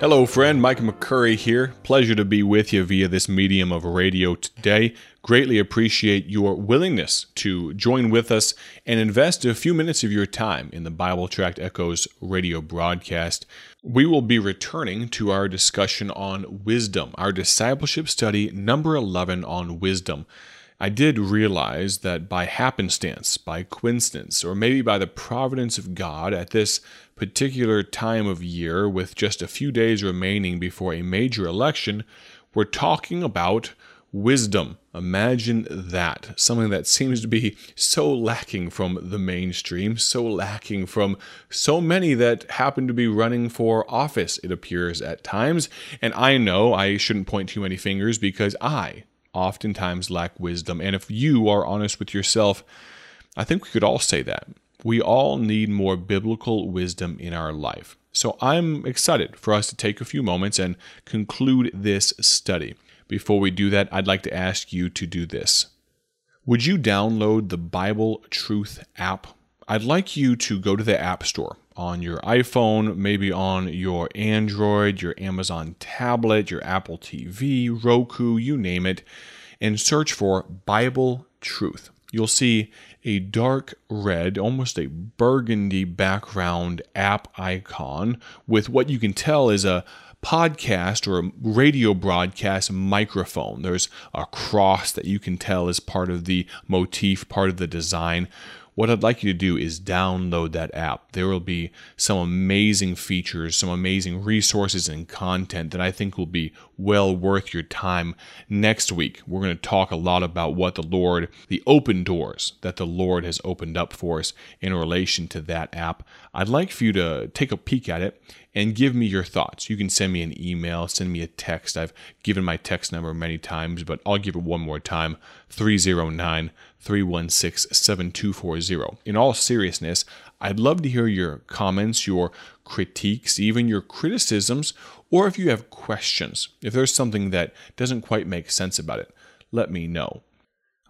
Hello, friend. Mike McCurry here. Pleasure to be with you via this medium of radio today. Greatly appreciate your willingness to join with us and invest a few minutes of your time in the Bible Tract Echoes radio broadcast. We will be returning to our discussion on wisdom, our discipleship study number 11 on wisdom. I did realize that by happenstance, by coincidence, or maybe by the providence of God at this particular time of year, with just a few days remaining before a major election, we're talking about wisdom. Imagine that. Something that seems to be so lacking from the mainstream, so lacking from so many that happen to be running for office, it appears at times. And I know I shouldn't point too many fingers because I oftentimes lack wisdom. And if you are honest with yourself, I think we could all say that. We all need more biblical wisdom in our life. So I'm excited for us to take a few moments and conclude this study. Before we do that, I'd like to ask you to do this. Would you download the Bible Truth app? I'd like you to go to the App Store on your iPhone, maybe on your Android, your Amazon tablet, your Apple TV, Roku, you name it, and search for Bible Truth. You'll see a dark red, almost a burgundy background app icon with what you can tell is a podcast or a radio broadcast microphone. There's a cross that you can tell is part of the motif, part of the design what I'd like you to do is download that app. There will be some amazing features, some amazing resources and content that I think will be well worth your time. Next week, we're going to talk a lot about what the Lord, the open doors that the Lord has opened up for us in relation to that app. I'd like for you to take a peek at it and give me your thoughts. You can send me an email, send me a text. I've given my text number many times, but I'll give it one more time 309 316 7240. In all seriousness, I'd love to hear your comments, your critiques, even your criticisms, or if you have questions. If there's something that doesn't quite make sense about it, let me know.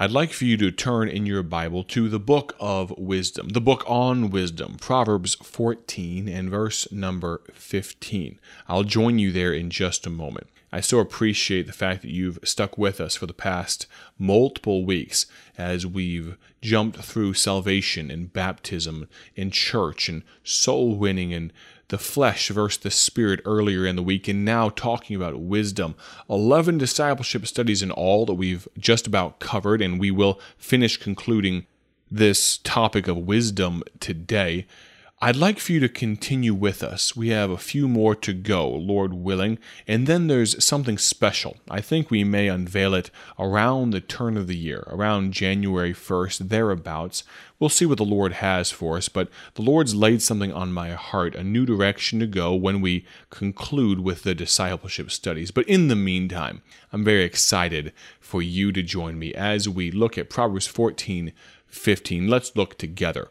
I'd like for you to turn in your Bible to the book of wisdom, the book on wisdom, Proverbs 14 and verse number 15. I'll join you there in just a moment. I so appreciate the fact that you've stuck with us for the past multiple weeks as we've jumped through salvation and baptism and church and soul winning and the flesh versus the spirit earlier in the week, and now talking about wisdom. 11 discipleship studies in all that we've just about covered, and we will finish concluding this topic of wisdom today. I'd like for you to continue with us. We have a few more to go, Lord willing, and then there's something special. I think we may unveil it around the turn of the year, around January 1st, thereabouts. We'll see what the Lord has for us, but the Lord's laid something on my heart, a new direction to go when we conclude with the discipleship studies. But in the meantime, I'm very excited for you to join me as we look at Proverbs 14 15. Let's look together.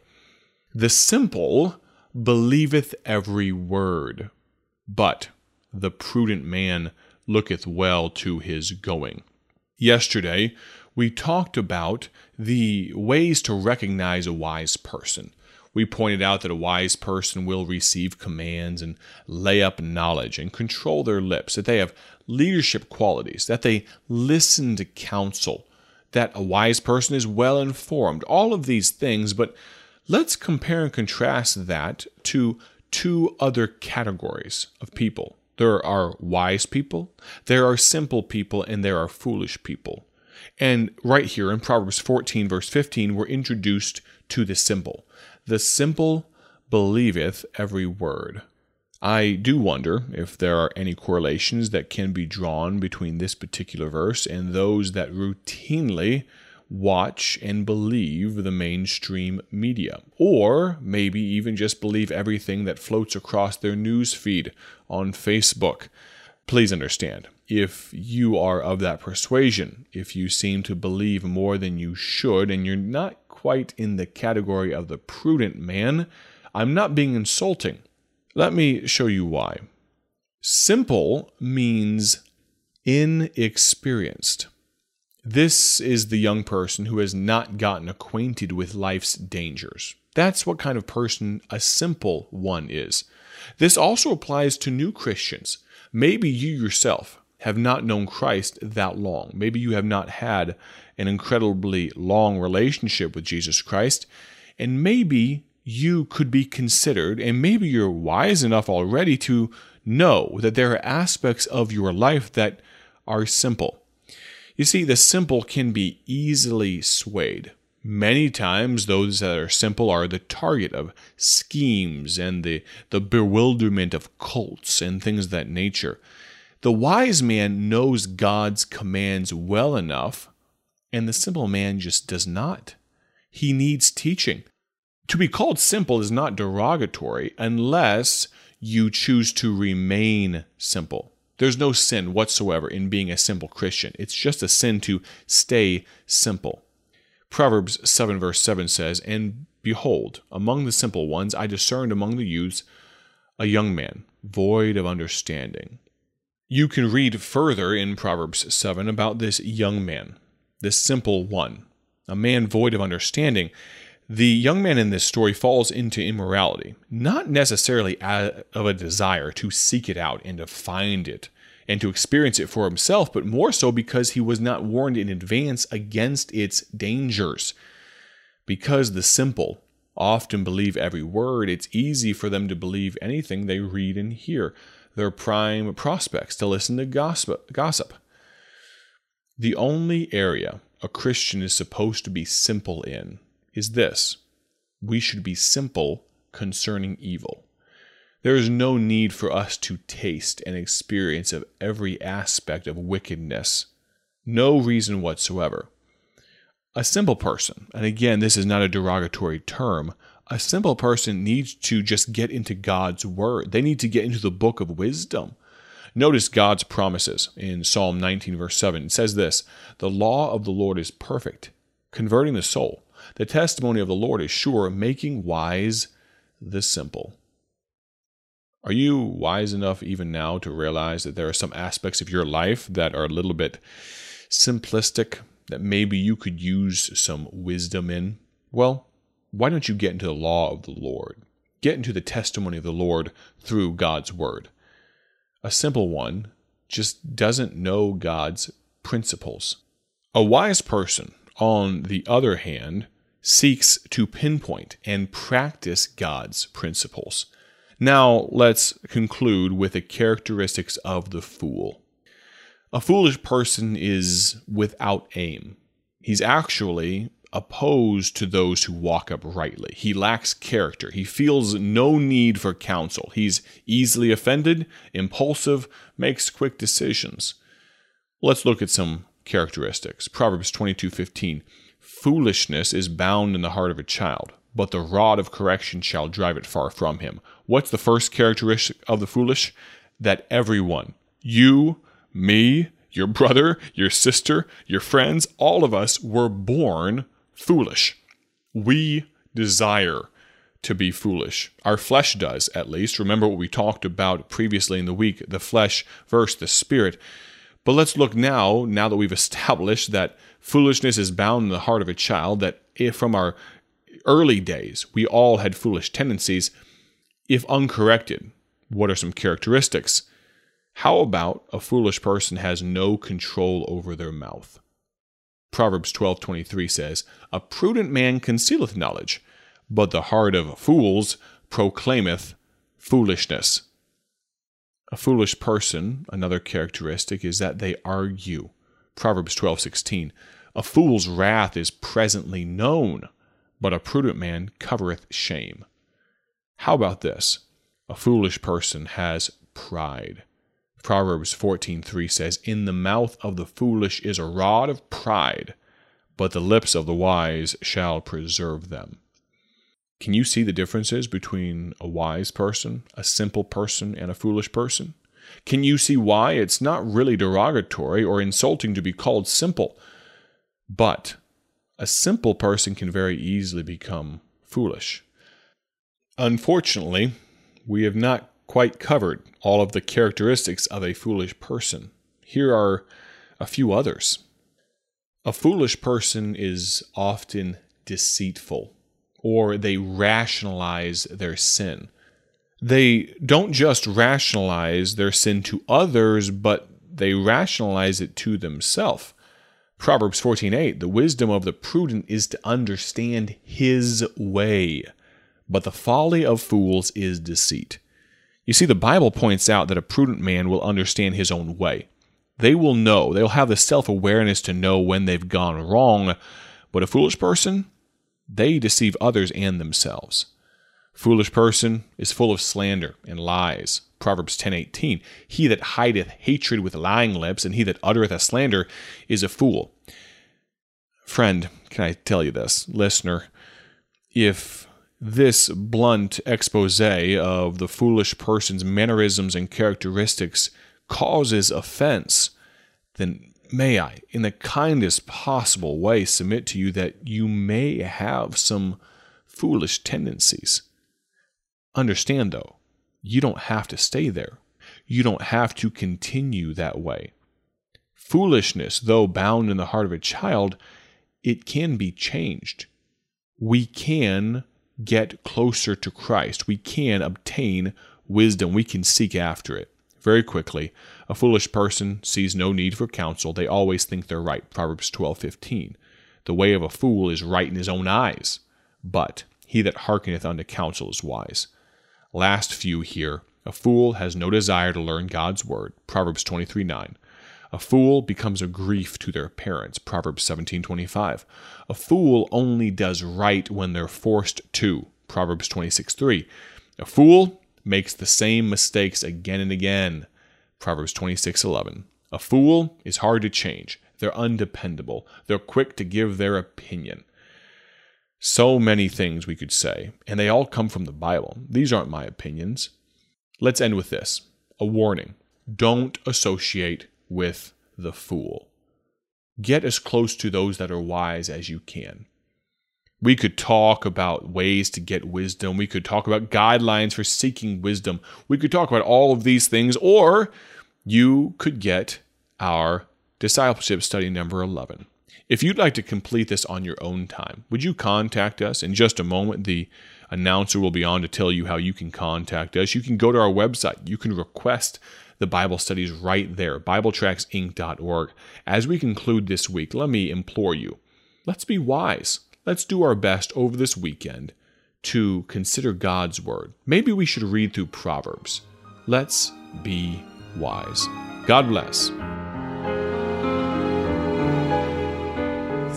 The simple believeth every word, but the prudent man looketh well to his going. Yesterday, we talked about the ways to recognize a wise person. We pointed out that a wise person will receive commands and lay up knowledge and control their lips, that they have leadership qualities, that they listen to counsel, that a wise person is well informed, all of these things, but Let's compare and contrast that to two other categories of people. There are wise people, there are simple people, and there are foolish people. And right here in Proverbs 14, verse 15, we're introduced to the simple. The simple believeth every word. I do wonder if there are any correlations that can be drawn between this particular verse and those that routinely watch and believe the mainstream media, or maybe even just believe everything that floats across their news feed on Facebook. Please understand, if you are of that persuasion, if you seem to believe more than you should, and you're not quite in the category of the prudent man, I'm not being insulting. Let me show you why. Simple means inexperienced. This is the young person who has not gotten acquainted with life's dangers. That's what kind of person a simple one is. This also applies to new Christians. Maybe you yourself have not known Christ that long. Maybe you have not had an incredibly long relationship with Jesus Christ. And maybe you could be considered, and maybe you're wise enough already to know that there are aspects of your life that are simple. You see, the simple can be easily swayed. Many times, those that are simple are the target of schemes and the, the bewilderment of cults and things of that nature. The wise man knows God's commands well enough, and the simple man just does not. He needs teaching. To be called simple is not derogatory unless you choose to remain simple. There's no sin whatsoever in being a simple Christian. It's just a sin to stay simple. Proverbs 7, verse 7 says, And behold, among the simple ones I discerned among the youths a young man, void of understanding. You can read further in Proverbs 7 about this young man, this simple one, a man void of understanding. The young man in this story falls into immorality, not necessarily out of a desire to seek it out and to find it and to experience it for himself, but more so because he was not warned in advance against its dangers. Because the simple often believe every word, it's easy for them to believe anything they read and hear. Their prime prospects to listen to gossip. gossip. The only area a Christian is supposed to be simple in is this we should be simple concerning evil. There is no need for us to taste and experience of every aspect of wickedness. No reason whatsoever. A simple person, and again, this is not a derogatory term, a simple person needs to just get into God's word. They need to get into the book of wisdom. Notice God's promises in Psalm 19, verse 7. It says this The law of the Lord is perfect, converting the soul. The testimony of the Lord is sure, making wise the simple. Are you wise enough even now to realize that there are some aspects of your life that are a little bit simplistic, that maybe you could use some wisdom in? Well, why don't you get into the law of the Lord? Get into the testimony of the Lord through God's word. A simple one just doesn't know God's principles. A wise person, on the other hand, seeks to pinpoint and practice God's principles. Now, let's conclude with the characteristics of the fool. A foolish person is without aim. He's actually opposed to those who walk uprightly. He lacks character. He feels no need for counsel. He's easily offended, impulsive, makes quick decisions. Let's look at some characteristics. Proverbs 22:15 Foolishness is bound in the heart of a child, but the rod of correction shall drive it far from him. What's the first characteristic of the foolish? That everyone, you, me, your brother, your sister, your friends, all of us were born foolish. We desire to be foolish. Our flesh does, at least. Remember what we talked about previously in the week the flesh versus the spirit. But let's look now, now that we've established that foolishness is bound in the heart of a child, that if from our early days we all had foolish tendencies, if uncorrected, what are some characteristics? How about a foolish person has no control over their mouth? Proverbs 12:23 says, "A prudent man concealeth knowledge, but the heart of fools proclaimeth foolishness." A foolish person, another characteristic is that they argue. Proverbs 12:16 A fool's wrath is presently known, but a prudent man covereth shame. How about this? A foolish person has pride. Proverbs 14:3 says, "In the mouth of the foolish is a rod of pride, but the lips of the wise shall preserve them." Can you see the differences between a wise person, a simple person, and a foolish person? Can you see why it's not really derogatory or insulting to be called simple? But a simple person can very easily become foolish. Unfortunately, we have not quite covered all of the characteristics of a foolish person. Here are a few others. A foolish person is often deceitful. or they rationalize their sin. They don't just rationalize their sin to others, but they rationalize it to themselves. Proverbs 14:8 The wisdom of the prudent is to understand his way, but the folly of fools is deceit. You see the Bible points out that a prudent man will understand his own way. They will know, they'll have the self-awareness to know when they've gone wrong, but a foolish person, they deceive others and themselves. Foolish person is full of slander and lies. Proverbs 10:18 He that hideth hatred with lying lips and he that uttereth a slander is a fool. Friend, can I tell you this, listener, if this blunt expose of the foolish person's mannerisms and characteristics causes offense, then may I, in the kindest possible way, submit to you that you may have some foolish tendencies. Understand, though, you don't have to stay there. You don't have to continue that way. Foolishness, though bound in the heart of a child, it can be changed. We can get closer to Christ. We can obtain wisdom. We can seek after it. Very quickly, a foolish person sees no need for counsel. They always think they're right. Proverbs 12:15. The way of a fool is right in his own eyes, but he that hearkeneth unto counsel is wise. Last few here. A fool has no desire to learn God's word. Proverbs 23 9. A fool becomes a grief to their parents. Proverbs 17:25. A fool only does right when they're forced to. Proverbs 26:3. A fool makes the same mistakes again and again. Proverbs 26:11. A fool is hard to change. They're undependable. They're quick to give their opinion. So many things we could say, and they all come from the Bible. These aren't my opinions. Let's end with this a warning don't associate with the fool. Get as close to those that are wise as you can. We could talk about ways to get wisdom. We could talk about guidelines for seeking wisdom. We could talk about all of these things, or you could get our discipleship study number 11. If you'd like to complete this on your own time, would you contact us? In just a moment, the announcer will be on to tell you how you can contact us. You can go to our website. You can request the Bible studies right there, BibleTractsInc.org. As we conclude this week, let me implore you let's be wise. Let's do our best over this weekend to consider God's Word. Maybe we should read through Proverbs. Let's be wise. God bless.